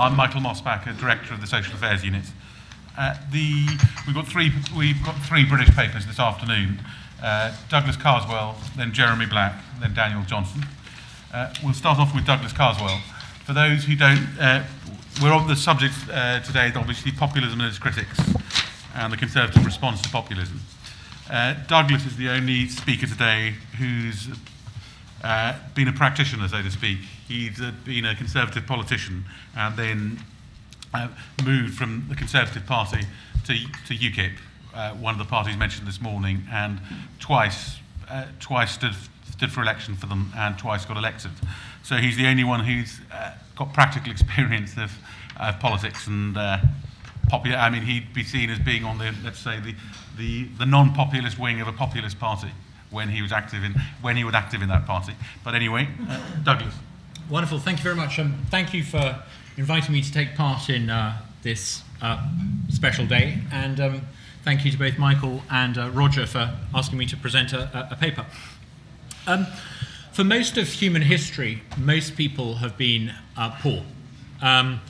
I'm Michael Mosbacher, Director of the Social Affairs Unit. Uh, the, we've, got three, we've got three British papers this afternoon. Uh, Douglas Carswell, then Jeremy Black, then Daniel Johnson. Uh, we'll start off with Douglas Carswell. For those who don't, uh, we're on the subject uh, today, obviously populism and its critics, and the Conservative response to populism. Uh, Douglas is the only speaker today who's uh, been a practitioner, so to speak. He's uh, been a Conservative politician and then uh, moved from the Conservative Party to, to UKIP, uh, one of the parties mentioned this morning, and twice, twice stood, stood for election for them and twice got elected. So he's the only one who's got practical experience of uh, politics and popular. I mean, he'd be seen as being on the, let's say, the, the, the non-populist wing of a populist party when he was active in when he was active in that party. But anyway, uh, Douglas. Wonderful. Thank you very much. Um, thank you for inviting me to take part in uh, this uh, special day, and um, thank you to both Michael and uh, Roger for asking me to present a, a paper. Um, for most of human history, most people have been uh, poor. Um,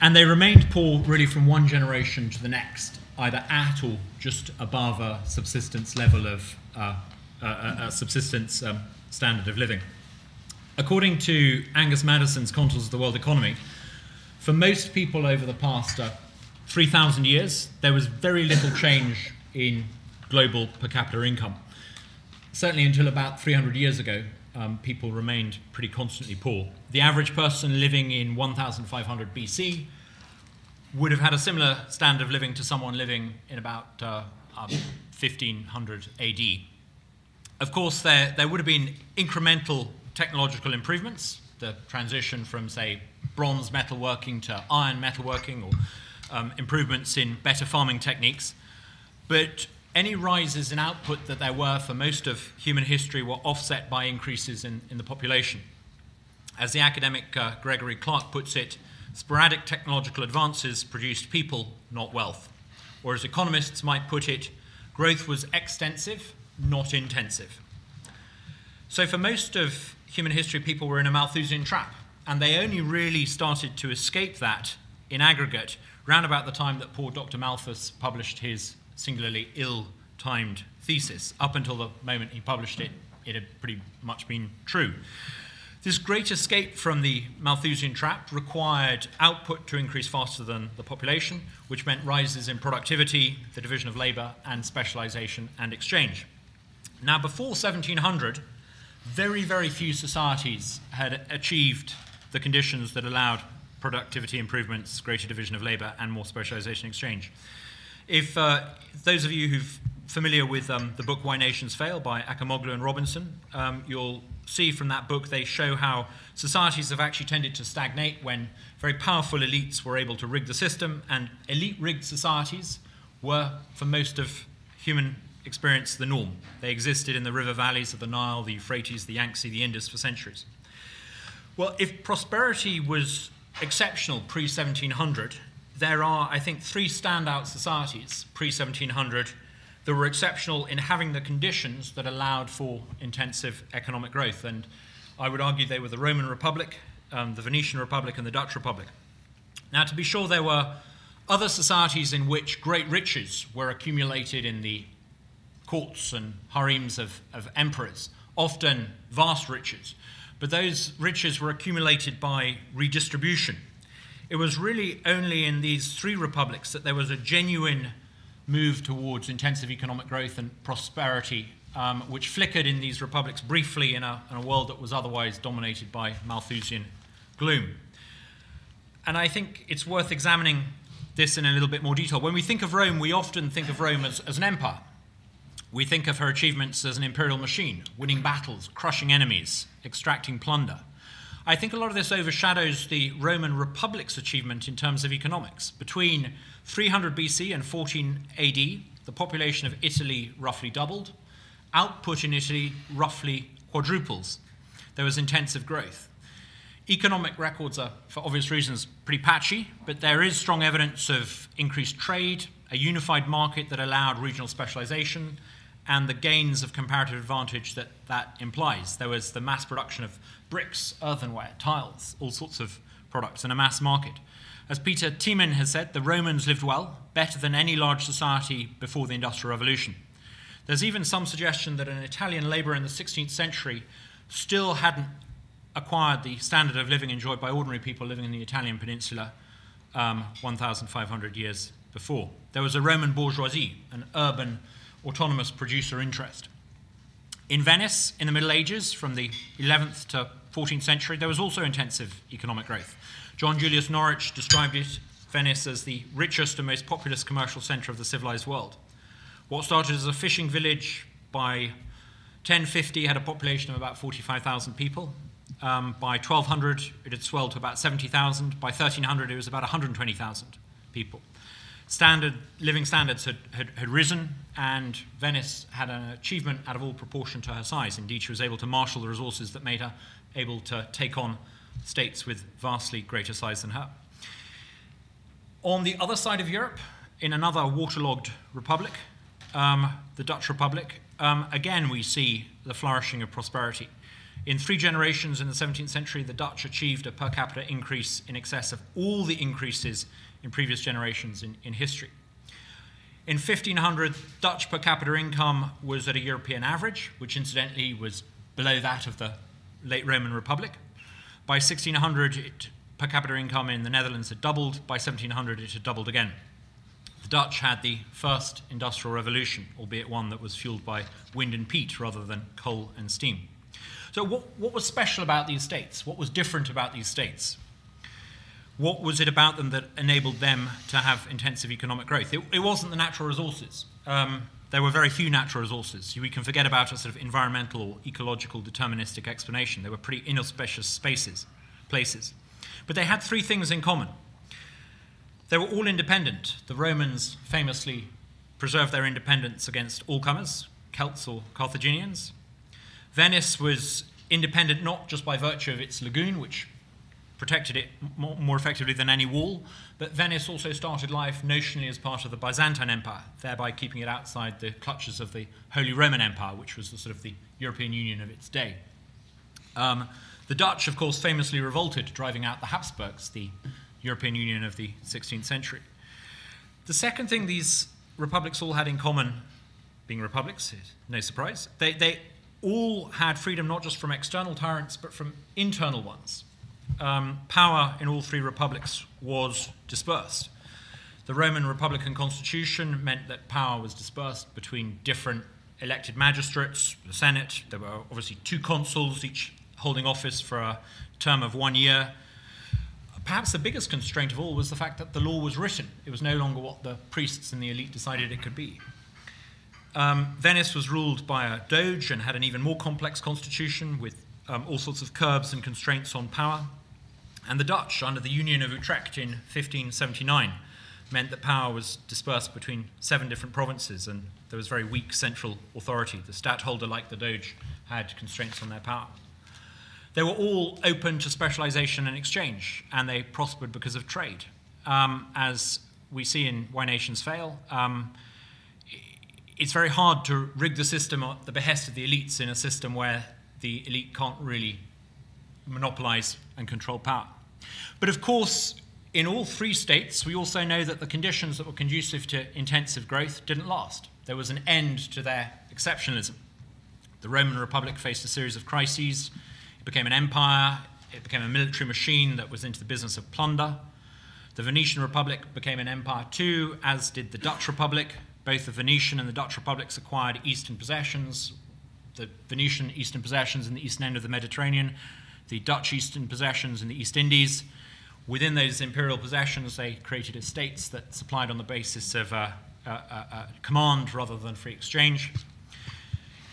and they remained poor really from one generation to the next, either at or just above a subsistence level of uh, a, a subsistence um, standard of living. According to Angus Maddison's Contours of the World Economy, for most people over the past uh, 3,000 years, there was very little change in global per capita income. Certainly until about 300 years ago, um, people remained pretty constantly poor. The average person living in 1500 BC would have had a similar standard of living to someone living in about uh, um, 1500 AD. Of course, there, there would have been incremental technological improvements, the transition from, say, bronze metalworking to iron metalworking, or um, improvements in better farming techniques. But any rises in output that there were for most of human history were offset by increases in, in the population. As the academic uh, Gregory Clark puts it, sporadic technological advances produced people, not wealth. Or as economists might put it, growth was extensive not intensive. So, for most of human history, people were in a Malthusian trap, and they only really started to escape that in aggregate round about the time that poor Dr. Malthus published his singularly ill timed thesis. Up until the moment he published it, it had pretty much been true. This great escape from the Malthusian trap required output to increase faster than the population, which meant rises in productivity, the division of labor, and specialization and exchange. Now, before 1700, very, very few societies had achieved the conditions that allowed productivity improvements, greater division of labor, and more specialization exchange. If uh, those of you who've familiar with um, the book Why Nations Fail by Acemoglu and Robinson, um, you'll see from that book they show how societies have actually tended to stagnate when very powerful elites were able to rig the system, and elite rigged societies were, for most of human experienced the norm. They existed in the river valleys of the Nile, the Euphrates, the Yangtze, the Indus for centuries. Well, if prosperity was exceptional pre 1700, there are, I think, three standout societies pre 1700 that were exceptional in having the conditions that allowed for intensive economic growth. And I would argue they were the Roman Republic, um, the Venetian Republic, and the Dutch Republic. Now, to be sure, there were other societies in which great riches were accumulated in the courts and harems of, of emperors, often vast riches. But those riches were accumulated by redistribution. It was really only in these three republics that there was a genuine move towards intensive economic growth and prosperity, um, which flickered in these republics briefly in a, in a world that was otherwise dominated by Malthusian gloom. And I think it's worth examining this in a little bit more detail. When we think of Rome, we often think of Rome as, as an empire. We think of her achievements as an imperial machine, winning battles, crushing enemies, extracting plunder. I think a lot of this overshadows the Roman Republic's achievement in terms of economics. Between 300 BC and 14 AD, the population of Italy roughly doubled. Output in Italy roughly quadruples. There was intensive growth. Economic records are, for obvious reasons, pretty patchy, but there is strong evidence of increased trade, a unified market that allowed regional specialization, and the gains of comparative advantage that that implies. There was the mass production of bricks, earthenware, tiles, all sorts of products and a mass market. As Peter Temin has said, the Romans lived well, better than any large society before the Industrial Revolution. There's even some suggestion that an Italian labourer in the 16th century still hadn't acquired the standard of living enjoyed by ordinary people living in the Italian peninsula um, 1,500 years before. There was a Roman bourgeoisie, an urban autonomous producer interest. In Venice, in the Middle Ages, from the 11th to 14th century, there was also intensive economic growth. John Julius Norwich described it, Venice as the richest and most populous commercial centre of the civilized world. What started as a fishing village by 1050 had a population of about 45,000 people. Um, by 1200, it had swelled to about 70,000. By 1300, it was about 120,000 people. Standard living standards had, had, had, risen, and Venice had an achievement out of all proportion to her size. Indeed, she was able to marshal the resources that made her able to take on states with vastly greater size than her. On the other side of Europe, in another waterlogged republic, um, the Dutch Republic, um, again we see the flourishing of prosperity. In three generations in the 17th century, the Dutch achieved a per capita increase in excess of all the increases in previous generations in, in history. In 1500, Dutch per capita income was at a European average, which incidentally was below that of the late Roman Republic. By 1600, it, per capita income in the Netherlands had doubled. By 1700, it had doubled again. The Dutch had the first industrial revolution, albeit one that was fueled by wind and peat rather than coal and steam. So, what, what was special about these states? What was different about these states? What was it about them that enabled them to have intensive economic growth? It, it wasn't the natural resources. Um, there were very few natural resources. We can forget about a sort of environmental or ecological deterministic explanation. They were pretty inauspicious spaces, places. But they had three things in common. They were all independent. The Romans famously preserved their independence against all comers, Celts or Carthaginians. Venice was independent not just by virtue of its lagoon, which protected it more, more, effectively than any wall, but Venice also started life notionally as part of the Byzantine Empire, thereby keeping it outside the clutches of the Holy Roman Empire, which was the sort of the European Union of its day. Um, the Dutch, of course, famously revolted, driving out the Habsburgs, the European Union of the 16th century. The second thing these republics all had in common, being republics, no surprise, they, they all had freedom not just from external tyrants, but from internal ones. Um, power in all three republics was dispersed. The Roman Republican constitution meant that power was dispersed between different elected magistrates, the Senate. There were obviously two consuls, each holding office for a term of one year. Perhaps the biggest constraint of all was the fact that the law was written. It was no longer what the priests and the elite decided it could be. Um, Venice was ruled by a doge and had an even more complex constitution with um, all sorts of curbs and constraints on power. And the Dutch, under the Union of Utrecht in 1579, meant that power was dispersed between seven different provinces and there was very weak central authority. The stadtholder, like the Doge, had constraints on their power. They were all open to specialization and exchange, and they prospered because of trade. Um, as we see in Why Nations Fail, um, it's very hard to rig the system at the behest of the elites in a system where the elite can't really monopolize and control power. But of course, in all three states, we also know that the conditions that were conducive to intensive growth didn't last. There was an end to their exceptionalism. The Roman Republic faced a series of crises. It became an empire, it became a military machine that was into the business of plunder. The Venetian Republic became an empire too, as did the Dutch Republic, both the Venetian and the Dutch republics acquired eastern possessions, the Venetian eastern possessions in the eastern end of the Mediterranean, the Dutch eastern possessions in the East Indies. Within those imperial possessions, they created estates that supplied on the basis of uh, uh, uh, command rather than free exchange.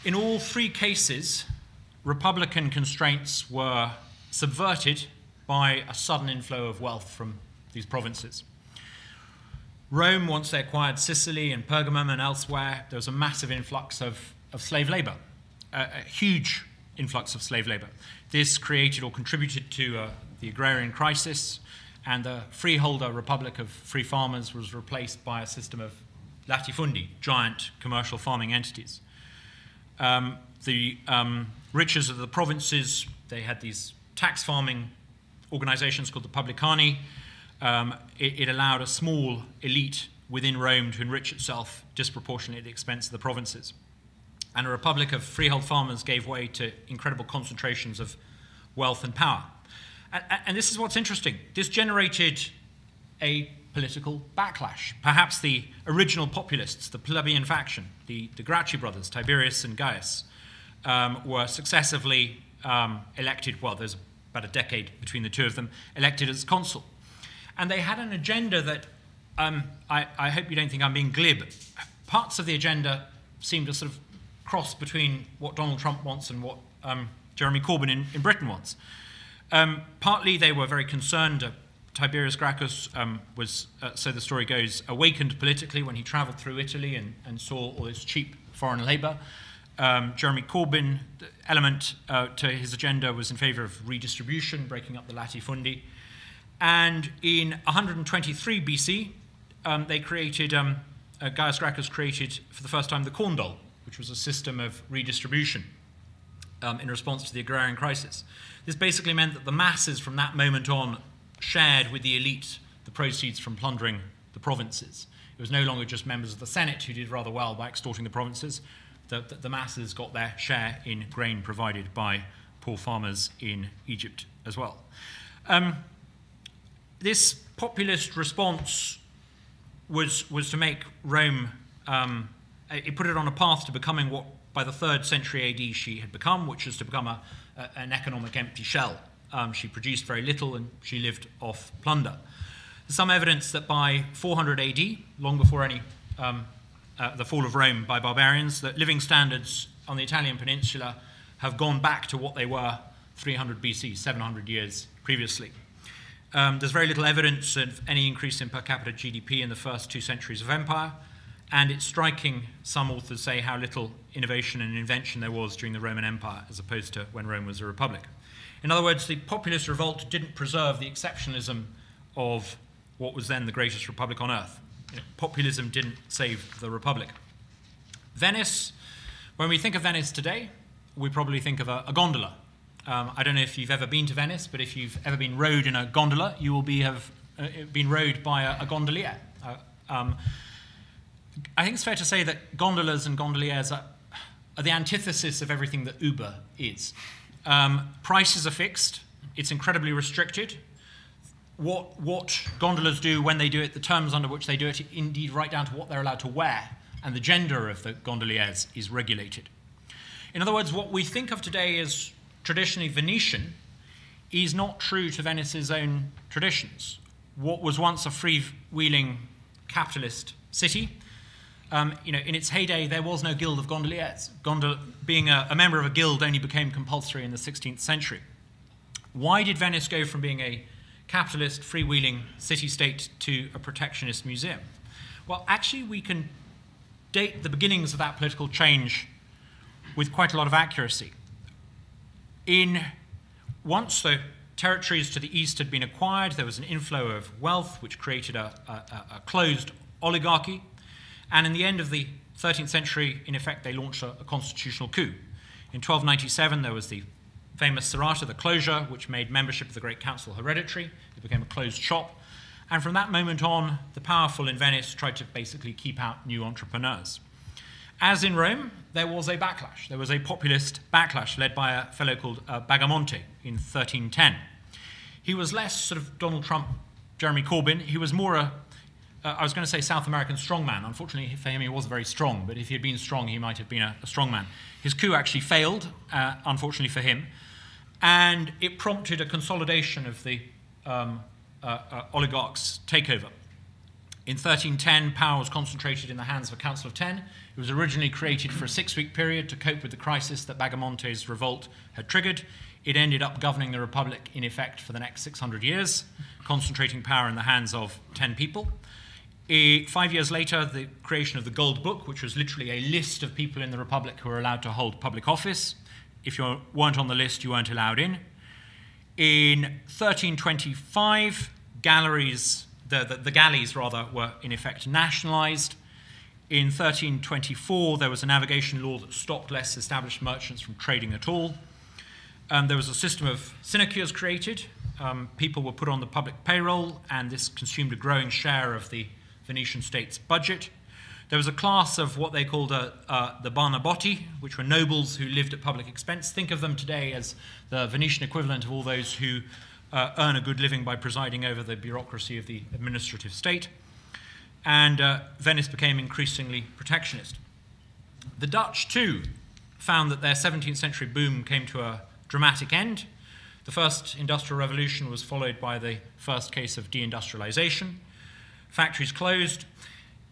In all three cases, republican constraints were subverted by a sudden inflow of wealth from these provinces. Rome, once they acquired Sicily and Pergamum and elsewhere, there was a massive influx of, of slave labor, a, a, huge influx of slave labor. This created or contributed to uh, the agrarian crisis, and the freeholder republic of free farmers was replaced by a system of latifundi, giant commercial farming entities. Um, the um, riches of the provinces, they had these tax farming organizations called the Publicani. Um, it, it allowed a small elite within Rome to enrich itself disproportionately at the expense of the provinces. And a republic of freehold farmers gave way to incredible concentrations of wealth and power. And, and this is what's interesting. This generated a political backlash. Perhaps the original populists, the plebeian faction, the, the Gracchi brothers, Tiberius and Gaius, um, were successively um, elected, well, there's about a decade between the two of them, elected as consul. And they had an agenda that um, I, I, hope you don't think I'm being glib. Parts of the agenda seem to sort of cross between what Donald Trump wants and what um, Jeremy Corbyn in, in Britain wants. Um, partly they were very concerned. Uh, Tiberius Gracchus um, was, uh, so the story goes, awakened politically when he travelled through Italy and, and, saw all this cheap foreign labour. Um, Jeremy Corbyn, the element uh, to his agenda was in favour of redistribution, breaking up the latifundi. And in 123 BC, um, they created, um, uh, Gaius Gracchus created for the first time the corn dole, which was a system of redistribution um, in response to the agrarian crisis. This basically meant that the masses from that moment on shared with the elite the proceeds from plundering the provinces. It was no longer just members of the Senate who did rather well by extorting the provinces. The, the, the masses got their share in grain provided by poor farmers in Egypt as well. Um, this populist response was, was to make Rome, um, it put it on a path to becoming what by the third century AD she had become, which was to become a, a, an economic empty shell. Um, she produced very little and she lived off plunder. There's some evidence that by 400 AD, long before any um, uh, the fall of Rome by barbarians, that living standards on the Italian peninsula have gone back to what they were 300 BC, 700 years previously. Um, there's very little evidence of any increase in per capita GDP in the first two centuries of empire, and it's striking, some authors say, how little innovation and invention there was during the Roman Empire as opposed to when Rome was a republic. In other words, the populist revolt didn't preserve the exceptionalism of what was then the greatest republic on earth. You know, populism didn't save the republic. Venice, when we think of Venice today, we probably think of a, a gondola um, I don't know if you've ever been to Venice, but if you've ever been rowed in a gondola, you will be have uh, been rowed by a, a gondolier. Uh, um, I think it's fair to say that gondolas and gondoliers are, are the antithesis of everything that Uber is. Um, prices are fixed. It's incredibly restricted. What, what gondolas do when they do it, the terms under which they do it, indeed right down to what they're allowed to wear, and the gender of the gondoliers is regulated. In other words, what we think of today as traditionally Venetian, is not true to Venice's own traditions. What was once a freewheeling capitalist city, um, you know, in its heyday, there was no guild of gondoliers. Gondol- being a, a member of a guild only became compulsory in the 16th century. Why did Venice go from being a capitalist, freewheeling city state to a protectionist museum? Well, actually, we can date the beginnings of that political change with quite a lot of accuracy. In once the territories to the east had been acquired, there was an inflow of wealth, which created a, a, a closed oligarchy. And in the end of the 13th century, in effect, they launched a, a, constitutional coup. In 1297, there was the famous Serrata, the closure, which made membership of the Great Council hereditary. It became a closed shop. And from that moment on, the powerful in Venice tried to basically keep out new entrepreneurs. As in Rome, there was a backlash. There was a populist backlash led by a fellow called uh, Bagamonte in 1310. He was less sort of Donald Trump, Jeremy Corbyn. He was more a, uh, I was going to say South American strongman. Unfortunately for him, he wasn't very strong, but if he had been strong, he might have been a, a strongman. His coup actually failed, uh, unfortunately for him, and it prompted a consolidation of the um, uh, uh, oligarchs' takeover. In 1310, power was concentrated in the hands of a Council of Ten. It was originally created for a six week period to cope with the crisis that Bagamonte's revolt had triggered. It ended up governing the Republic in effect for the next 600 years, concentrating power in the hands of 10 people. Five years later, the creation of the Gold Book, which was literally a list of people in the Republic who were allowed to hold public office. If you weren't on the list, you weren't allowed in. In 1325, galleries the, the, the galleys, rather, were in effect nationalised. In 1324, there was a navigation law that stopped less established merchants from trading at all. Um, there was a system of sinecures created. Um, people were put on the public payroll, and this consumed a growing share of the Venetian state's budget. There was a class of what they called uh, uh, the Barnabotti, which were nobles who lived at public expense. Think of them today as the Venetian equivalent of all those who uh, earn a good living by presiding over the bureaucracy of the administrative state. And uh, Venice became increasingly protectionist. The Dutch, too, found that their 17th century boom came to a dramatic end. The first industrial revolution was followed by the first case of deindustrialization. Factories closed.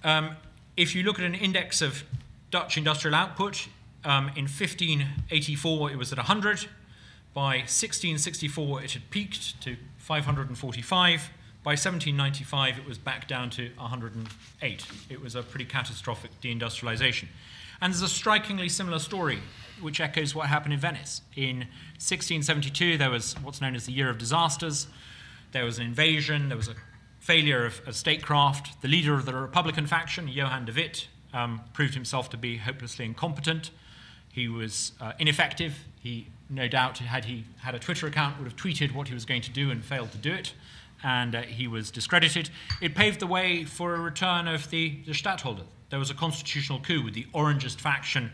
Um, if you look at an index of Dutch industrial output, um, in 1584 it was at 100. By 1664 it had peaked to 545. By 1795 it was back down to 108. It was a pretty catastrophic deindustrialization. And there's a strikingly similar story which echoes what happened in Venice. In 1672 there was what's known as the Year of Disasters. There was an invasion, there was a failure of, of statecraft. The leader of the Republican faction, Johan de Witt, um, proved himself to be hopelessly incompetent. He was uh, ineffective. He, no doubt, had he had a Twitter account, would have tweeted what he was going to do and failed to do it. And uh, he was discredited. It paved the way for a return of the, the Stadtholder. There was a constitutional coup with the Orangist faction.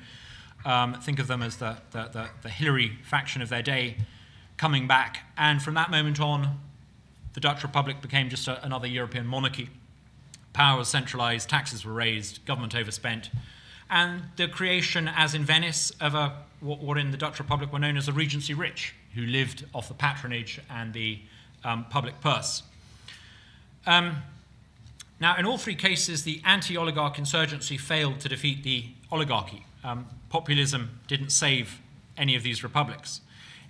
Um, think of them as the, the, the, the Hillary faction of their day coming back. And from that moment on, the Dutch Republic became just a, another European monarchy. Power was centralized, taxes were raised, government overspent, and the creation, as in Venice, of a, what, what in the Dutch Republic were known as a regency rich, who lived off the patronage and the um, public purse. Um, now, in all three cases, the anti oligarch insurgency failed to defeat the oligarchy. Um, populism didn't save any of these republics.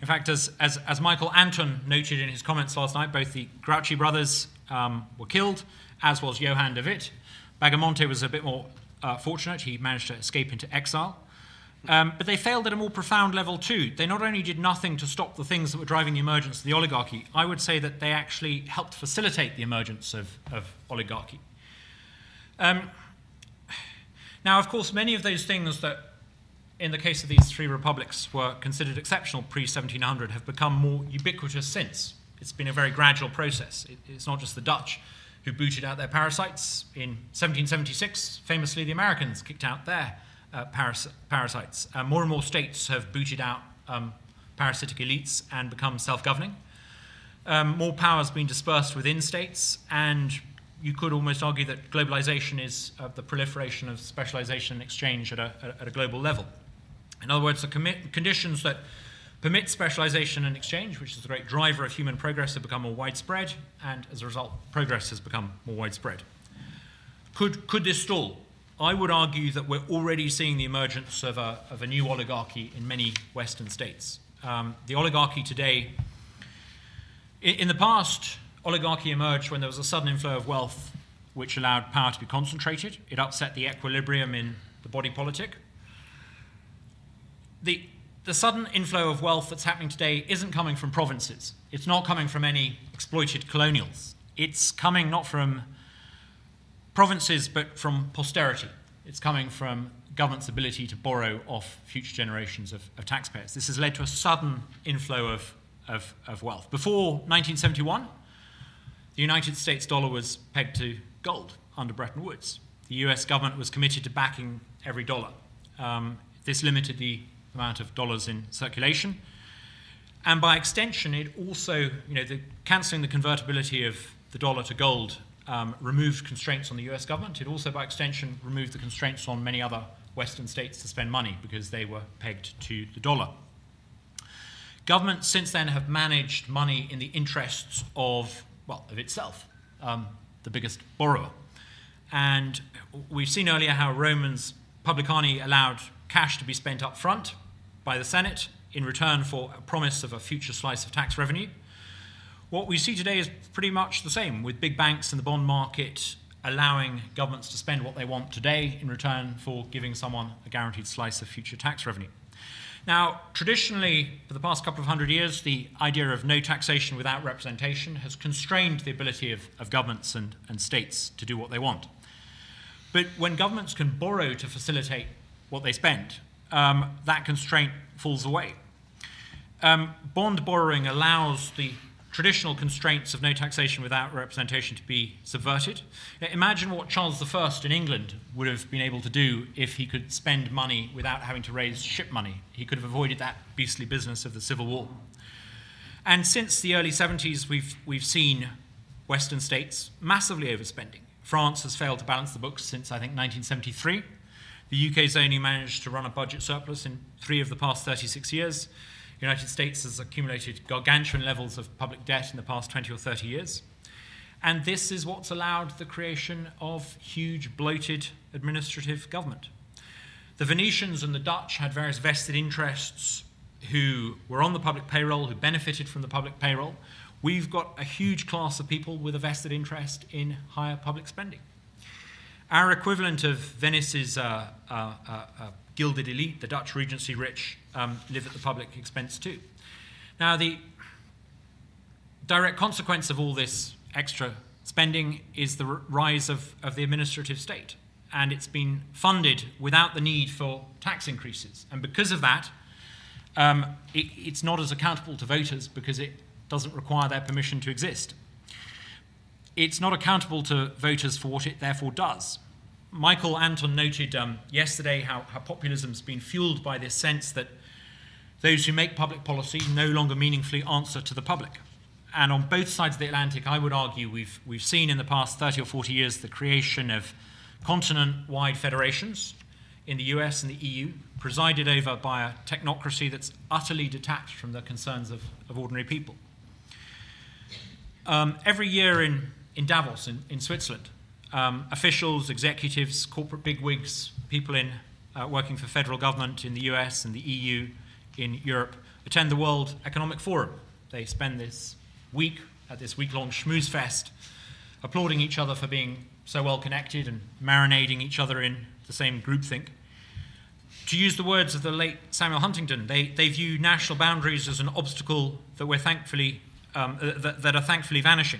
In fact, as, as, as, Michael Anton noted in his comments last night, both the Gracchi brothers um, were killed, as was Johan de Witt. Bagamonte was a bit more uh, fortunate. He managed to escape into exile. Um, but they failed at a more profound level, too. They not only did nothing to stop the things that were driving the emergence of the oligarchy, I would say that they actually helped facilitate the emergence of, of oligarchy. Um, now, of course, many of those things that in the case of these three republics, were considered exceptional pre 1700 have become more ubiquitous since. It's been a very gradual process. It, it's not just the Dutch who booted out their parasites. In 1776, famously, the Americans kicked out their uh, paras- parasites. Uh, more and more states have booted out um, parasitic elites and become self governing. Um, more power has been dispersed within states, and you could almost argue that globalization is uh, the proliferation of specialization and exchange at a, at a global level. In other words, the conditions that permit specialization and exchange, which is the great driver of human progress, have become more widespread, and as a result, progress has become more widespread. Could, could this stall? I would argue that we're already seeing the emergence of a, of a new oligarchy in many Western states. Um, the oligarchy today, in, in the past, oligarchy emerged when there was a sudden inflow of wealth which allowed power to be concentrated. It upset the equilibrium in the body politic the, the sudden inflow of wealth that's happening today isn't coming from provinces. It's not coming from any exploited colonials. It's coming not from provinces, but from posterity. It's coming from government's ability to borrow off future generations of, of taxpayers. This has led to a sudden inflow of, of, of wealth. Before 1971, the United States dollar was pegged to gold under Bretton Woods. The US government was committed to backing every dollar. Um, this limited the amount of dollars in circulation. And by extension, it also, you know, the, cancelling the convertibility of the dollar to gold um, removed constraints on the US government. It also, by extension, removed the constraints on many other Western states to spend money because they were pegged to the dollar. Governments since then have managed money in the interests of, well, of itself, um, the biggest borrower. And we've seen earlier how Romans Publicani allowed cash to be spent up front by the Senate in return for a promise of a future slice of tax revenue. What we see today is pretty much the same, with big banks and the bond market allowing governments to spend what they want today in return for giving someone a guaranteed slice of future tax revenue. Now, traditionally, for the past couple of hundred years, the idea of no taxation without representation has constrained the ability of, of governments and, and states to do what they want. But when governments can borrow to facilitate what they spend, um, that constraint falls away. Um, bond borrowing allows the traditional constraints of no taxation without representation to be subverted. Imagine what Charles I in England would have been able to do if he could spend money without having to raise ship money. He could have avoided that beastly business of the Civil War. And since the early 70s, we've, we've seen Western states massively overspending. France has failed to balance the books since, I think, 1973. The UK's only managed to run a budget surplus in three of the past 36 years. The United States has accumulated gargantuan levels of public debt in the past 20 or 30 years. And this is what's allowed the creation of huge, bloated administrative government. The Venetians and the Dutch had various vested interests who were on the public payroll, who benefited from the public payroll. We've got a huge class of people with a vested interest in higher public spending. Our equivalent of Venice's uh, uh, uh, uh gilded elite, the Dutch Regency rich, um, live at the public expense too. Now, the direct consequence of all this extra spending is the rise of, of the administrative state. And it's been funded without the need for tax increases. And because of that, um, it, it's not as accountable to voters because it doesn't require their permission to exist. It's not accountable to voters for what it therefore does. Michael Anton noted um, yesterday how, how populism's been fueled by this sense that those who make public policy no longer meaningfully answer to the public. And on both sides of the Atlantic, I would argue we've, we've seen in the past 30 or 40 years the creation of continent wide federations in the US and the EU, presided over by a technocracy that's utterly detached from the concerns of, of ordinary people. Um, every year in, in Davos, in, in Switzerland, um, officials, executives, corporate bigwigs, people in uh, working for federal government in the US and the EU, in Europe, attend the World Economic Forum. They spend this week at this week long schmooze fest applauding each other for being so well connected and marinading each other in the same groupthink. To use the words of the late Samuel Huntington, they, they view national boundaries as an obstacle that, we're thankfully, um, uh, that, that are thankfully vanishing.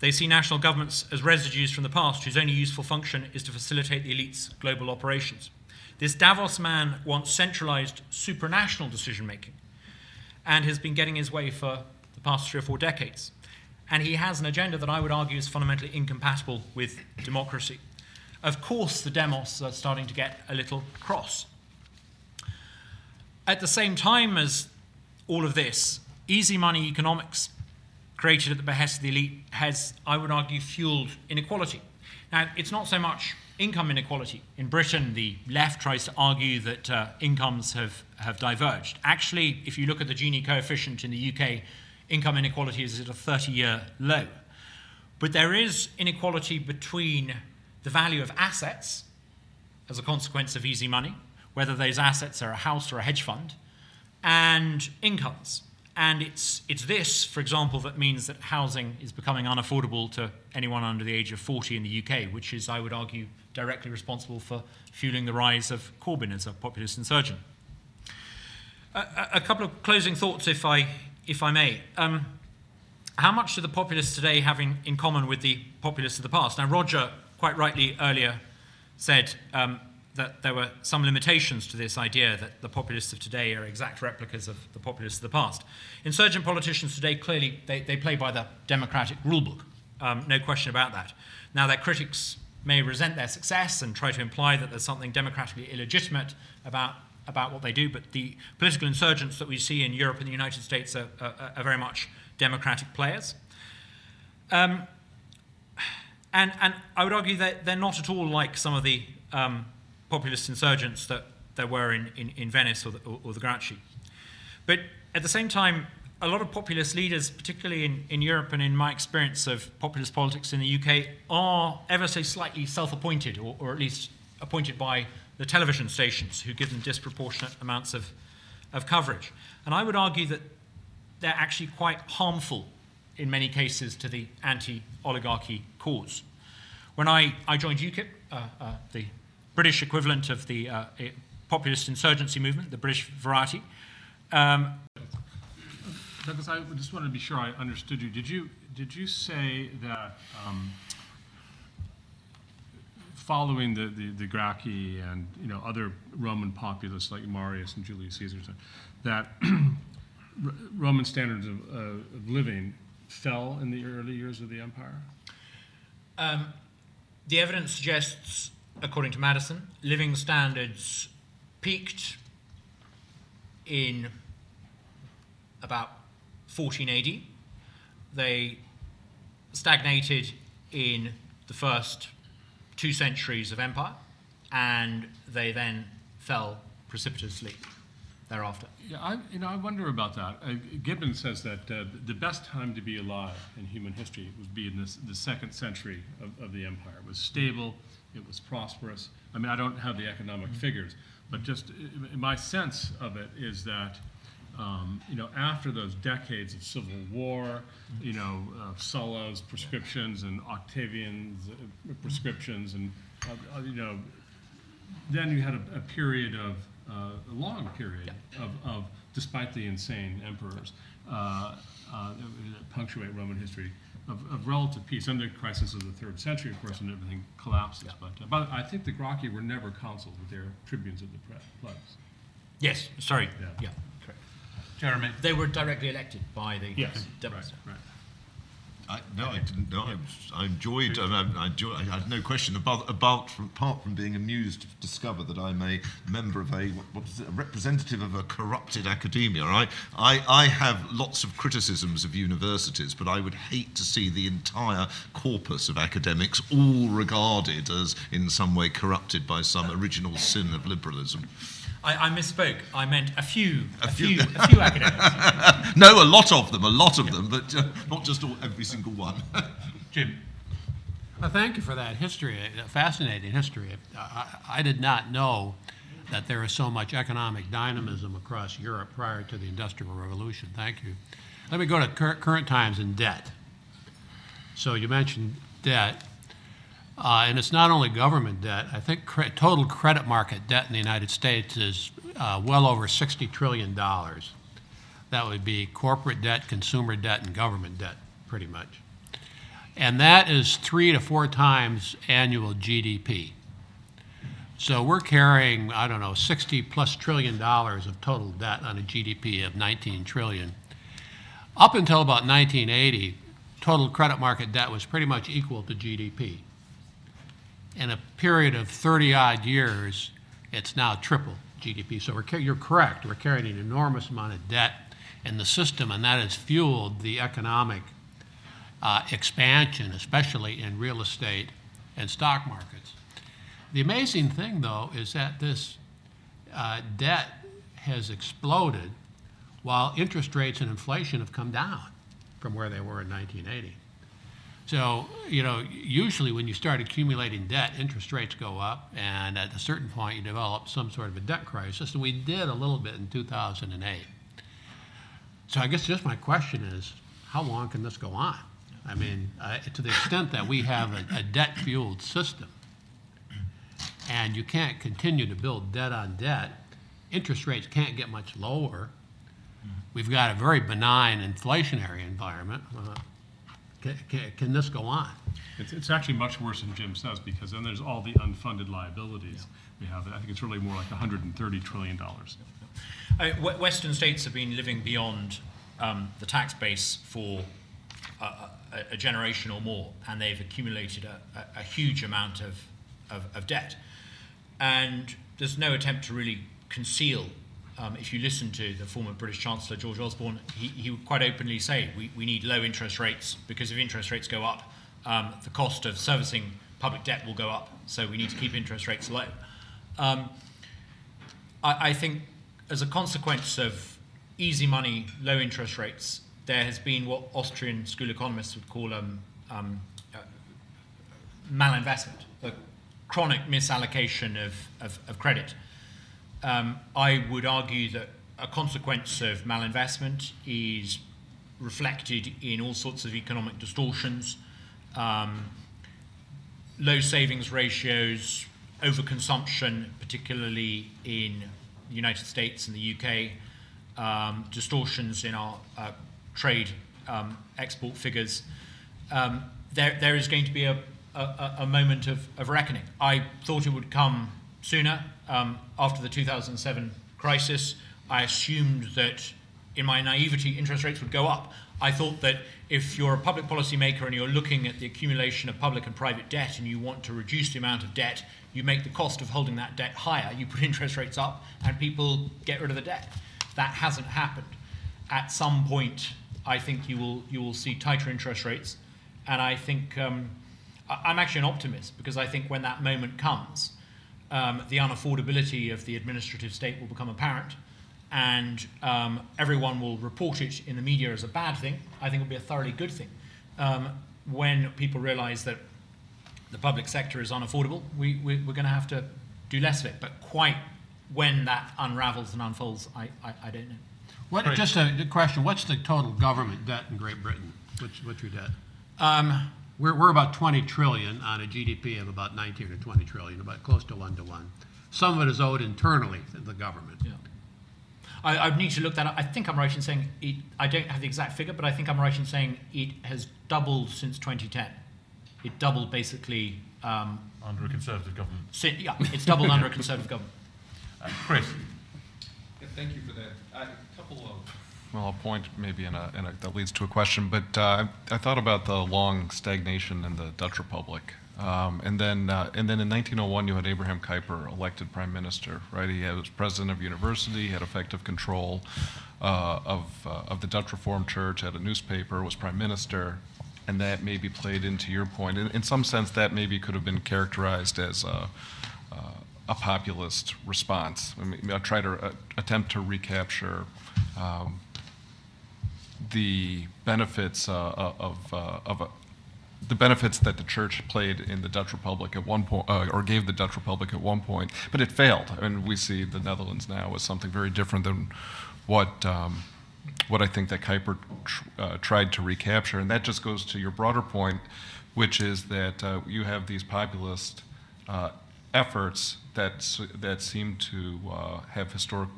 They see national governments as residues from the past whose only useful function is to facilitate the elite's global operations. This Davos man wants centralized supranational decision making and has been getting his way for the past three or four decades. And he has an agenda that I would argue is fundamentally incompatible with democracy. Of course, the demos are starting to get a little cross. At the same time as all of this, easy money economics created at the behest of the elite has, I would argue, fueled inequality. Now, it's not so much income inequality. In Britain, the left tries to argue that uh, incomes have, have diverged. Actually, if you look at the Gini coefficient in the UK, income inequality is at a 30 year low. But there is inequality between the value of assets as a consequence of easy money, whether those assets are a house or a hedge fund, and incomes. And it's, it's this, for example, that means that housing is becoming unaffordable to anyone under the age of 40 in the UK, which is, I would argue, directly responsible for fueling the rise of Corbyn as a populist insurgent. A, couple of closing thoughts, if I, if I may. Um, how much do the populists today have in, in common with the populists of the past? Now, Roger quite rightly earlier said um, that there were some limitations to this idea that the populists of today are exact replicas of the populists of the past. Insurgent politicians today clearly they, they play by the democratic rulebook, um, no question about that. Now their critics may resent their success and try to imply that there's something democratically illegitimate about about what they do, but the political insurgents that we see in Europe and the United States are, are, are very much democratic players. Um, and, and I would argue that they're not at all like some of the um, populist insurgents that there were in, in, in Venice or the, or, or the Gracchi. But at the same time, a lot of populist leaders, particularly in, in Europe and in my experience of populist politics in the UK, are ever so slightly self appointed, or, or, at least appointed by the television stations who give them disproportionate amounts of, of coverage. And I would argue that they're actually quite harmful in many cases to the anti oligarchy cause. When I, I joined UKIP, uh, uh, the British equivalent of the uh, populist insurgency movement, the British variety. Um, Douglas, I just wanted to be sure I understood you. Did you did you say that um, following the, the, the Gracchi and you know other Roman populists like Marius and Julius Caesar, that Roman standards of, uh, of living fell in the early years of the empire? Um, the evidence suggests, according to Maddison, living standards peaked in about 14 AD. They stagnated in the first two centuries of empire, and they then fell precipitously thereafter. Yeah, I, you know, I wonder about that. Uh, Gibbon says that uh, the best time to be alive in human history would be in this, the second century of, of the empire. It was stable, it was prosperous. I mean, I don't have the economic figures, but just my sense of it is that, um, you know, after those decades of civil war, you know, uh, Sulla's proscriptions and Octavian's uh, proscriptions, and uh, uh, you know, then you had a, a period of uh, a long period of, of, despite the insane emperors, uh, uh, that punctuate Roman history, of, of, relative peace. Under the crisis of the third century, of course, and everything collapses. Yeah. But, uh, but I think the Gracchi were never consuls, but they're tribunes of the plebs. Yes, sorry. Yeah. yeah. correct. Jeremy. They were directly elected by the yes. Right, right. I, no, I didn't. No, I, I enjoyed. I, I, enjoyed, I had no question about, about from, apart from being amused to discover that I'm a member of a what is it, a representative of a corrupted academia. I, I, I have lots of criticisms of universities, but I would hate to see the entire corpus of academics all regarded as in some way corrupted by some original sin of liberalism. I, I, misspoke. I meant a few, a, a few, few a few academics. no, a lot of them, a lot of yeah. them, but uh, not just all, every single one. Jim. Well, thank you for that history, a fascinating history. I, I, did not know that there was so much economic dynamism across Europe prior to the Industrial Revolution. Thank you. Let me go to cur- current times in debt. So you mentioned debt. Uh, and it's not only government debt. I think cre- total credit market debt in the United States is uh, well over $60 trillion. That would be corporate debt, consumer debt, and government debt, pretty much. And that is three to four times annual GDP. So we're carrying, I don't know, 60 plus trillion dollars of total debt on a GDP of 19 trillion. Up until about 1980, total credit market debt was pretty much equal to GDP in a period of 30 odd years, it's now triple GDP. So you're correct. We're carrying an enormous amount of debt in the system, and that has fueled the economic uh, expansion, especially in real estate and stock markets. The amazing thing, though, is that this uh, debt has exploded while interest rates and inflation have come down from where they were in 1980. So, you know, usually when you start accumulating debt, interest rates go up, and at a certain point, you develop some sort of a debt crisis. And we did a little bit in 2008. So, I guess just my question is how long can this go on? I mean, uh, to the extent that we have a, a debt fueled system, and you can't continue to build debt on debt, interest rates can't get much lower. We've got a very benign inflationary environment. Uh, can, can, can this go on? It's, it's actually much worse than Jim says because then there's all the unfunded liabilities we have. I think it's really more like $130 trillion. Uh, Western states have been living beyond um, the tax base for a, a, a, generation or more, and they've accumulated a, a huge amount of, of, of, debt. And there's no attempt to really conceal um, if you listen to the former British Chancellor George Osborne, he, he would quite openly say we, we need low interest rates because if interest rates go up, um, the cost of servicing public debt will go up. So we need to keep interest rates low. Um, I, I, think as a consequence of easy money, low interest rates, there has been what Austrian school economists would call um, um, uh, malinvestment, a chronic misallocation of, of, of credit. Um, I would argue that a consequence of malinvestment is reflected in all sorts of economic distortions, um, low savings ratios, overconsumption, particularly in the United States and the UK, um, distortions in our uh, trade um, export figures. Um, there, there is going to be a, a, a moment of, of reckoning. I thought it would come sooner. Um, after the 2007 crisis, I assumed that, in my naivety, interest rates would go up. I thought that if you're a public policymaker and you're looking at the accumulation of public and private debt and you want to reduce the amount of debt, you make the cost of holding that debt higher. You put interest rates up and people get rid of the debt. That hasn't happened. At some point, I think you will, you will see tighter interest rates. And I think um, I'm actually an optimist because I think when that moment comes, um, the unaffordability of the administrative state will become apparent and um, everyone will report it in the media as a bad thing. I think it'll be a thoroughly good thing. Um, when people realize that the public sector is unaffordable, we, we, we're going to have to do less of it. But quite when that unravels and unfolds, I, I, I don't know. What, just a a question, what's the total government debt in Great Britain? What's, what's your debt? Um, We're, we're about 20 trillion on a GDP of about 19 or 20 trillion, about close to one to one. Some of it is owed internally to the government. Yeah. I, I need to look that up. I think I'm right in saying it, I don't have the exact figure, but I think I'm right in saying it has doubled since 2010. It doubled basically. Um, Under a Conservative government. si- yeah, it's doubled under a Conservative government. Uh, Chris? Yeah, thank you for that. A couple of Well, a point maybe in a, in a, that leads to a question, but uh, I thought about the long stagnation in the Dutch Republic. Um, and then, uh, and then in 1901, you had Abraham Kuyper elected prime minister, right? He was president of university, had effective control uh, of, uh, of the Dutch Reformed Church, had a newspaper, was prime minister, and that maybe played into your point. In, in some sense, that maybe could have been characterized as a, uh, a populist response. I mean, I try to uh, attempt to recapture um, the benefits uh, of, uh, of a, the benefits that the church played in the Dutch Republic at one point, uh, or gave the Dutch Republic at one point, but it failed. And we see the Netherlands now as something very different than what um, what I think that Kuyper tr- uh, tried to recapture. And that just goes to your broader point, which is that uh, you have these populist uh, efforts that that seem to uh, have historic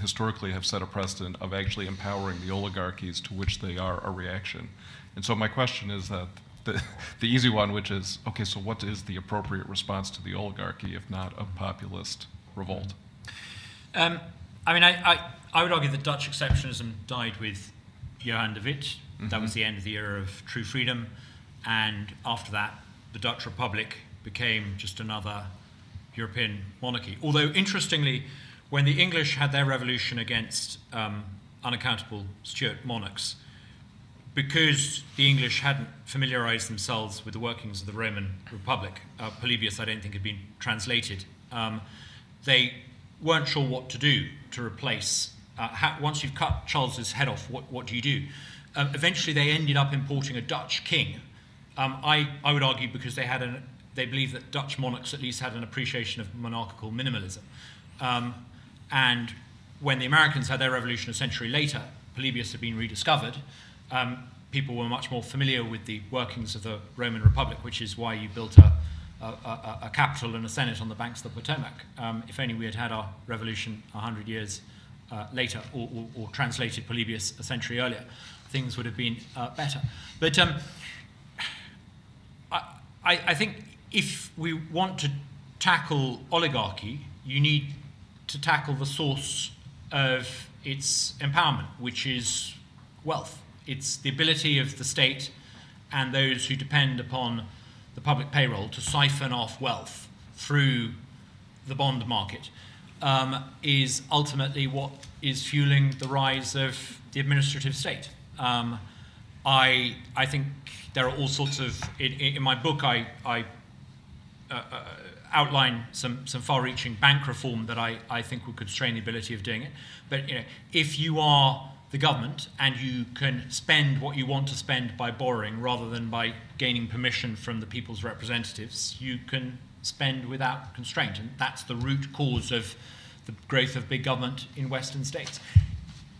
historically have set a precedent of actually empowering the oligarchies to which they are a reaction. And so my question is that the, the easy one, which is, okay, so what is the appropriate response to the oligarchy if not a populist revolt? Um, I mean, I, I, I would argue that Dutch exceptionalism died with Johan de Witt. That was the end of the era of true freedom. And after that, the Dutch Republic became just another European monarchy. Although, interestingly, when the English had their revolution against um, unaccountable Stuart monarchs, because the English hadn't familiarized themselves with the workings of the Roman Republic, uh, Polybius, I don't think, had been translated, um, they weren't sure what to do to replace. Uh, ha- once you've cut Charles's head off, what, what do you do? Um, eventually, they ended up importing a Dutch king. Um, I, I would argue because they had an, they believed that Dutch monarchs at least had an appreciation of monarchical minimalism. Um, and when the Americans had their revolution a century later, Polybius had been rediscovered. Um, people were much more familiar with the workings of the Roman Republic, which is why you built a, a, a, a capital and a senate on the banks of the Potomac. Um, if only we had had our revolution 100 years uh, later, or, or, or translated Polybius a century earlier, things would have been uh, better. But um, I, I I think if we want to tackle oligarchy, you need to tackle the source of its empowerment, which is wealth. It's the ability of the state and those who depend upon the public payroll to siphon off wealth through the bond market um, is ultimately what is fueling the rise of the administrative state. Um, I, I think there are all sorts of, in, in my book, I, I uh, uh, outline some, some far-reaching bank reform that I, I think would constrain the ability of doing it. But you know, if you are the government and you can spend what you want to spend by borrowing rather than by gaining permission from the people's representatives, you can spend without constraint. And that's the root cause of the growth of big government in Western states.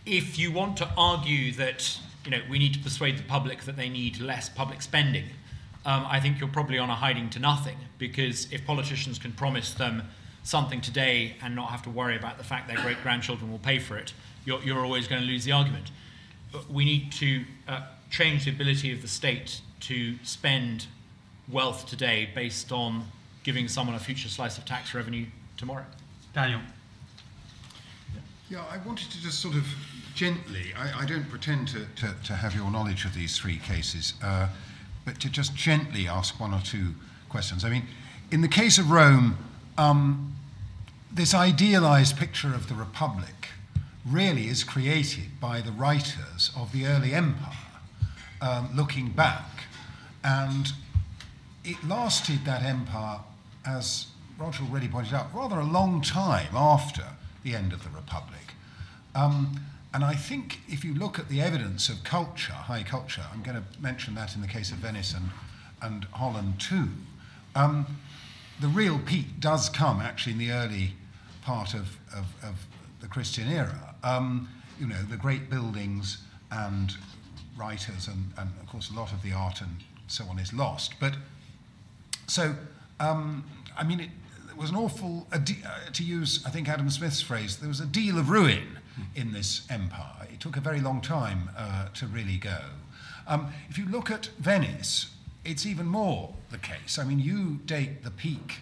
If you want to argue that you know, we need to persuade the public that they need less public spending, um, I think you're probably on a hiding to nothing because if politicians can promise them something today and not have to worry about the fact their great grandchildren will pay for it, you're, you're always going to lose the argument. But we need to uh, change the ability of the state to spend wealth today based on giving someone a future slice of tax revenue tomorrow. Daniel. Yeah, I wanted to just sort of gently, I, I don't pretend to, to, to have your knowledge of these three cases, uh, but to just gently ask one or two questions. I mean, in the case of Rome, um, this idealized picture of the Republic really is created by the writers of the early empire um, looking back. And it lasted, that empire, as Roger already pointed out, rather a long time after the end of the Republic. Um, and I think if you look at the evidence of culture, high culture, I'm going to mention that in the case of Venice and, and Holland too, um, the real peak does come actually in the early part of, of, of the Christian era. Um, you know, the great buildings and writers, and, and of course, a lot of the art and so on is lost. But so, um, I mean, it, it was an awful, uh, to use, I think, Adam Smith's phrase, there was a deal of ruin in this empire. It took a very long time uh, to really go. Um, if you look at Venice, it's even more the case. I mean, you date the peak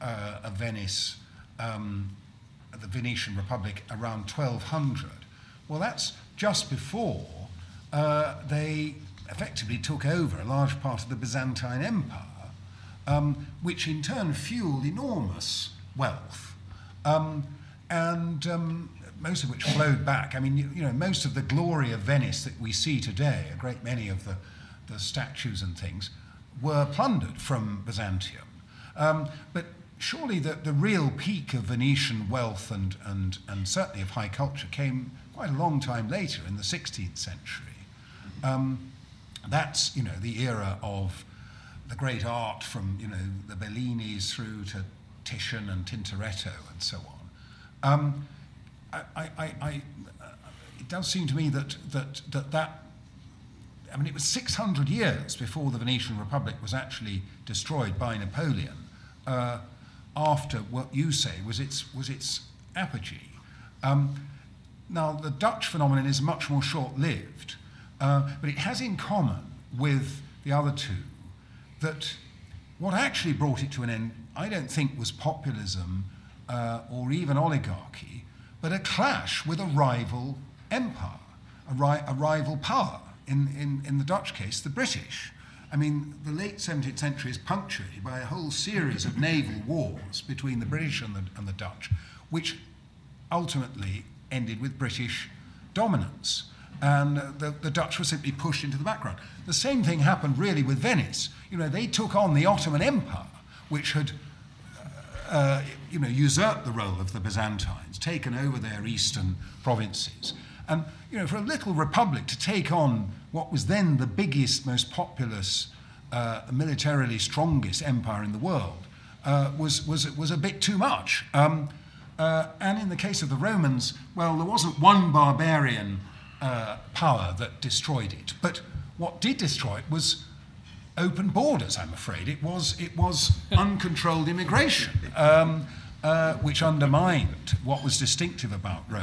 uh, of Venice, um, the Venetian Republic, around 1200. Well, that's just before uh, they effectively took over a large part of the Byzantine Empire, um, which in turn fueled enormous wealth, um, and um, most of which flowed back. I mean, you, you, know, most of the glory of Venice that we see today, a great many of the, the statues and things, were plundered from Byzantium. Um, but surely the, the real peak of Venetian wealth and, and, and certainly of high culture came quite a long time later in the 16th century. Um, that's, you know, the era of the great art from, you know, the Bellinis through to Titian and Tintoretto and so on. Um, I, I, I, uh, it does seem to me that, that, that that I mean, it was 600 years before the Venetian Republic was actually destroyed by Napoleon, uh, after what you say was its, was its apogee. Um, now, the Dutch phenomenon is much more short lived, uh, but it has in common with the other two that what actually brought it to an end, I don't think, was populism uh, or even oligarchy, but a clash with a rival empire, a, ri- a rival power. In, in, in the Dutch case, the British. I mean, the late 17th century is punctuated by a whole series of naval wars between the British and the, and the Dutch, which ultimately ended with British dominance. And the, the Dutch were simply pushed into the background. The same thing happened really with Venice. You know, they took on the Ottoman Empire, which had uh, you know, usurped the role of the Byzantines, taken over their eastern provinces. And you know, for a little republic to take on what was then the biggest, most populous, uh, militarily strongest empire in the world uh, was, was, was a bit too much. Um, uh, and in the case of the Romans, well, there wasn't one barbarian uh, power that destroyed it. But what did destroy it was open borders, I'm afraid. It was, it was uncontrolled immigration, um, uh, which undermined what was distinctive about Rome.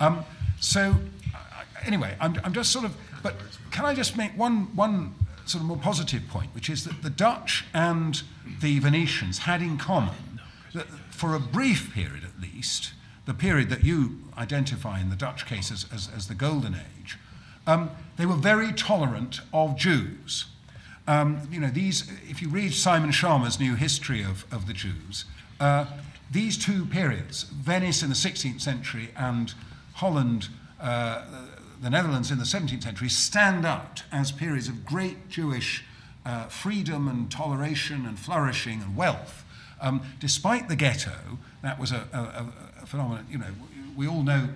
Um, so, uh, anyway, I'm, I'm just sort of, but can I just make one, one sort of more positive point, which is that the Dutch and the Venetians had in common that for a brief period at least, the period that you identify in the Dutch case as, as, as the Golden Age, um, they were very tolerant of Jews. Um, you know, these, if you read Simon Schama's New History of, of the Jews, uh, these two periods, Venice in the 16th century and Holland, uh, the Netherlands in the 17th century, stand out as periods of great Jewish uh, freedom and toleration and flourishing and wealth. Um, despite the ghetto, that was a, a, a, phenomenon, you know, we all know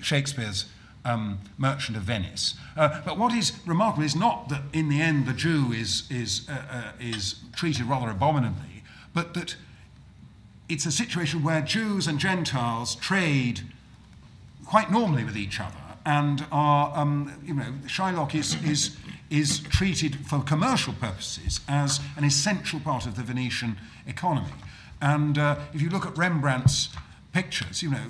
Shakespeare's um, Merchant of Venice. Uh, but what is remarkable is not that in the end the Jew is, is, uh, uh, is treated rather abominably, but that it's a situation where Jews and Gentiles trade quite normally with each other and are, um, you know, Shylock is, is, is treated for commercial purposes as an essential part of the Venetian economy. And uh, if you look at Rembrandt's pictures, you know,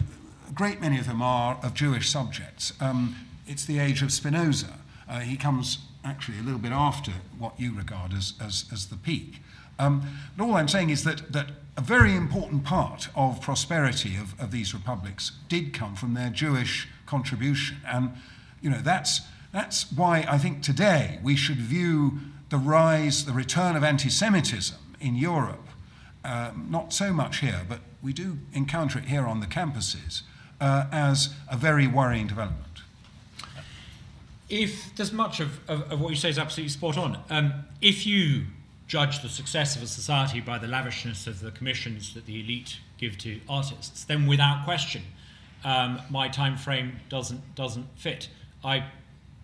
a great many of them are of Jewish subjects. Um, it's the age of Spinoza. Uh, he comes actually a little bit after what you regard as, as, as the peak. Um, but all I'm saying is that, that a very important part of prosperity of, of these republics did come from their Jewish contribution. And, you know, that's, that's why I think today we should view the rise, the return of anti Semitism in Europe, um, not so much here, but we do encounter it here on the campuses, uh, as a very worrying development. If there's much of, of, of what you say is absolutely spot on, um, if you judge the success of a society by the lavishness of the commissions that the elite give to artists, then without question, um, my time frame doesn't doesn't fit. I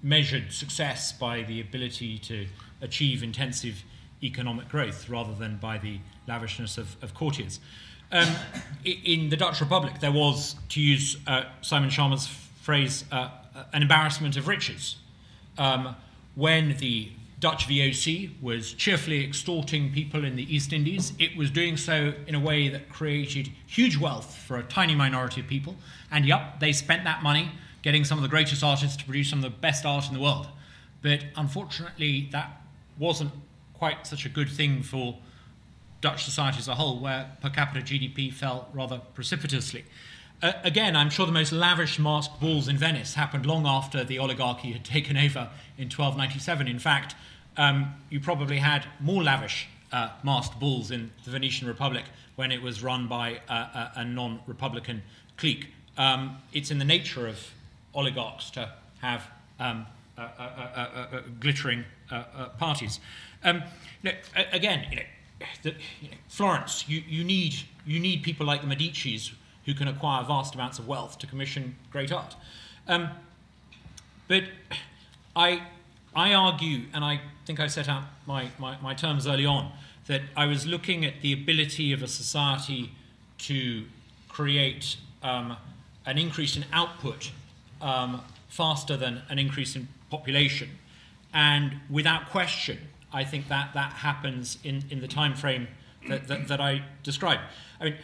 measured success by the ability to achieve intensive economic growth rather than by the lavishness of, of courtiers. Um, in the Dutch Republic, there was, to use uh, Simon Schama's phrase, uh, an embarrassment of riches. Um, when the Dutch VOC was cheerfully extorting people in the East Indies, it was doing so in a way that created huge wealth for a tiny minority of people. And yep, they spent that money getting some of the greatest artists to produce some of the best art in the world. But unfortunately, that wasn't quite such a good thing for Dutch society as a whole, where per capita GDP fell rather precipitously. Uh, again, I'm sure the most lavish masked balls in Venice happened long after the oligarchy had taken over in 1297. In fact, um, you probably had more lavish uh, masked balls in the Venetian Republic when it was run by a, a, a non Republican clique. Um, it's in the nature of oligarchs to have um, uh, uh, uh, glittering parties. Um, again, you know, the, you know, Florence, you, you, need, you need people like the Medicis who can acquire vast amounts of wealth to commission great art. Um, but I, I argue, and I think I set out my, my, my terms early on, that I was looking at the ability of a society to create um, an increase in output um, faster than an increase in population. And without question, I think that that happens in, in the time frame that, that, that I described. I mean,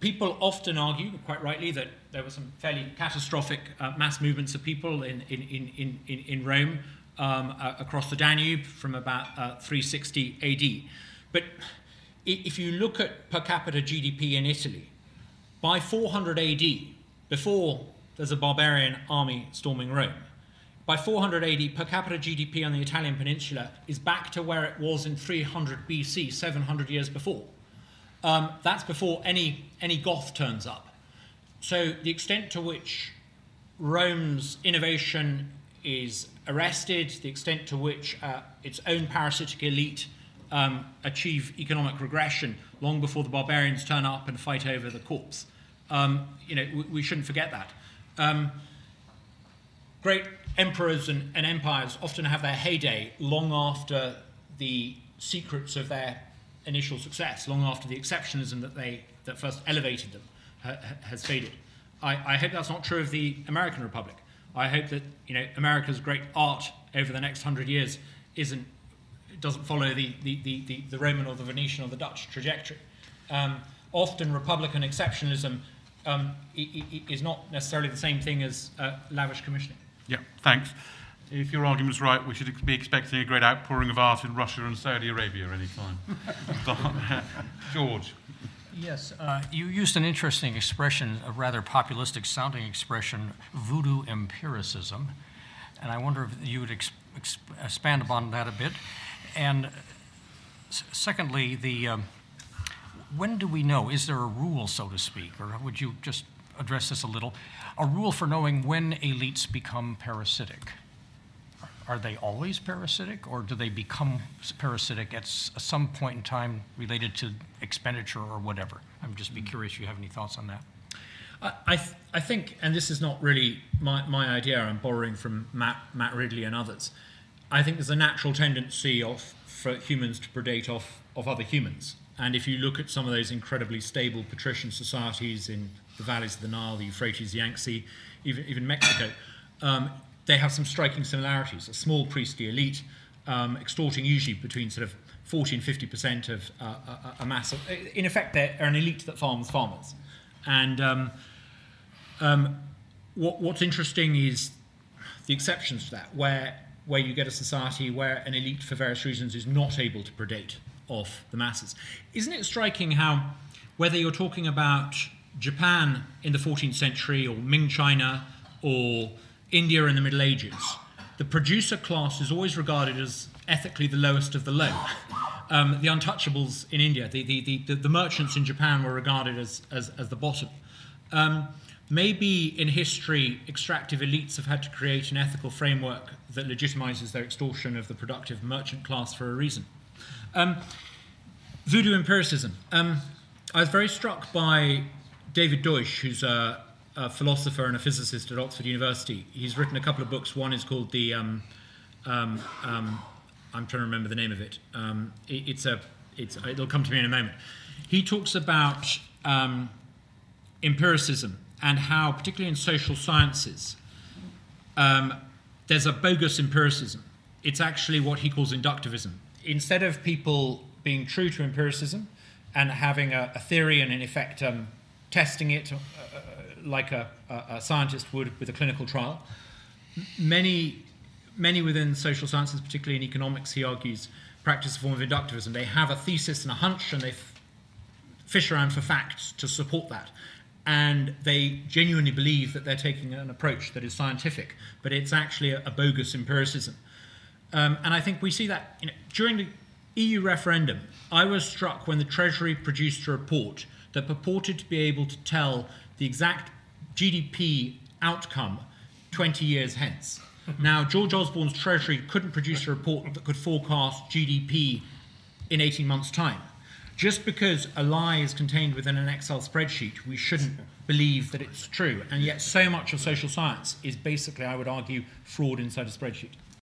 people often argue, quite rightly, that there were some fairly catastrophic uh, mass movements of people in, in, in, in, in Rome um, uh, across the Danube from about uh, 360 AD. But if you look at per capita GDP in Italy, by 400 AD, before there's a barbarian army storming Rome, by 400 AD, per capita GDP on the Italian peninsula is back to where it was in 300 BC, 700 years before. Um, that's before any, any Goth turns up. So the extent to which Rome's innovation is arrested, the extent to which uh, its own parasitic elite um, achieve economic regression long before the barbarians turn up and fight over the corpse. Um, you know, we, we, shouldn't forget that. Um, great emperors and, and, empires often have their heyday long after the secrets of their initial success, long after the exceptionalism that they that first elevated them ha, has faded. I, I hope that's not true of the American Republic. I hope that you know America's great art over the next hundred years isn't doesn't follow the, the, the, the, Roman or the Venetian or the Dutch trajectory. Um, often Republican exceptionalism um, is not necessarily the same thing as uh, lavish commissioning. Yeah, thanks. If your argument's right, we should be expecting a great outpouring of art in Russia and Saudi Arabia any time. George. Yes, uh, you used an interesting expression, a rather populistic sounding expression, voodoo empiricism. And I wonder if you would ex- ex- expand upon that a bit. And secondly, the, um, when do we know? Is there a rule, so to speak? Or would you just address this a little? A rule for knowing when elites become parasitic? Are they always parasitic or do they become parasitic at some point in time related to expenditure or whatever? I'm just be curious if you have any thoughts on that. I, th- I think, and this is not really my, my idea, I'm borrowing from Matt, Matt Ridley and others. I think there's a natural tendency of, for humans to predate off of other humans. And if you look at some of those incredibly stable patrician societies in the valleys of the Nile, the Euphrates, the Yangtze, even, even Mexico, um, they have some striking similarities. A small priestly elite um, extorting usually between sort of 40 and 50 percent of uh, a, a, mass of, in effect, they're an elite that farms farmers. And um, um, what, what's interesting is the exceptions to that, where, where you get a society where an elite, for various reasons, is not able to predate off the masses. Isn't it striking how, whether you're talking about Japan in the 14th century or Ming China or India in the Middle Ages, the producer class is always regarded as ethically the lowest of the low. Um, the untouchables in India, the, the, the, the, merchants in Japan were regarded as, as, as the bottom. Um, maybe in history, extractive elites have had to create an ethical framework that legitimizes their extortion of the productive merchant class for a reason. Um, voodoo empiricism. Um, I was very struck by David Deutsch, who's a, a, philosopher and a physicist at Oxford University. He's written a couple of books. One is called the um, um, um I'm trying to remember the name of it. Um, it it's a, it's, it'll come to me in a moment. He talks about um, empiricism and how, particularly in social sciences, um, there's a bogus empiricism. It's actually what he calls inductivism. Instead of people being true to empiricism and having a, a theory and, in effect, testing it uh, uh like a, a, scientist would with a clinical trial, many many within social sciences, particularly in economics, he argues, practice a form of inductivism. They have a thesis and a hunch, and they f- fish around for facts to support that. And they genuinely believe that they're taking an approach that is scientific, but it's actually a, a bogus empiricism. Um, and I think we see that you know, during the EU referendum. I was struck when the Treasury produced a report that purported to be able to tell the exact GDP outcome 20 years hence. Mm-hmm. Now, George Osborne's Treasury couldn't produce a report that could forecast GDP in 18 months' time. Just because a lie is contained within an Excel spreadsheet, we shouldn't believe that it's true. And yet, so much of social science is basically, I would argue, fraud inside a spreadsheet.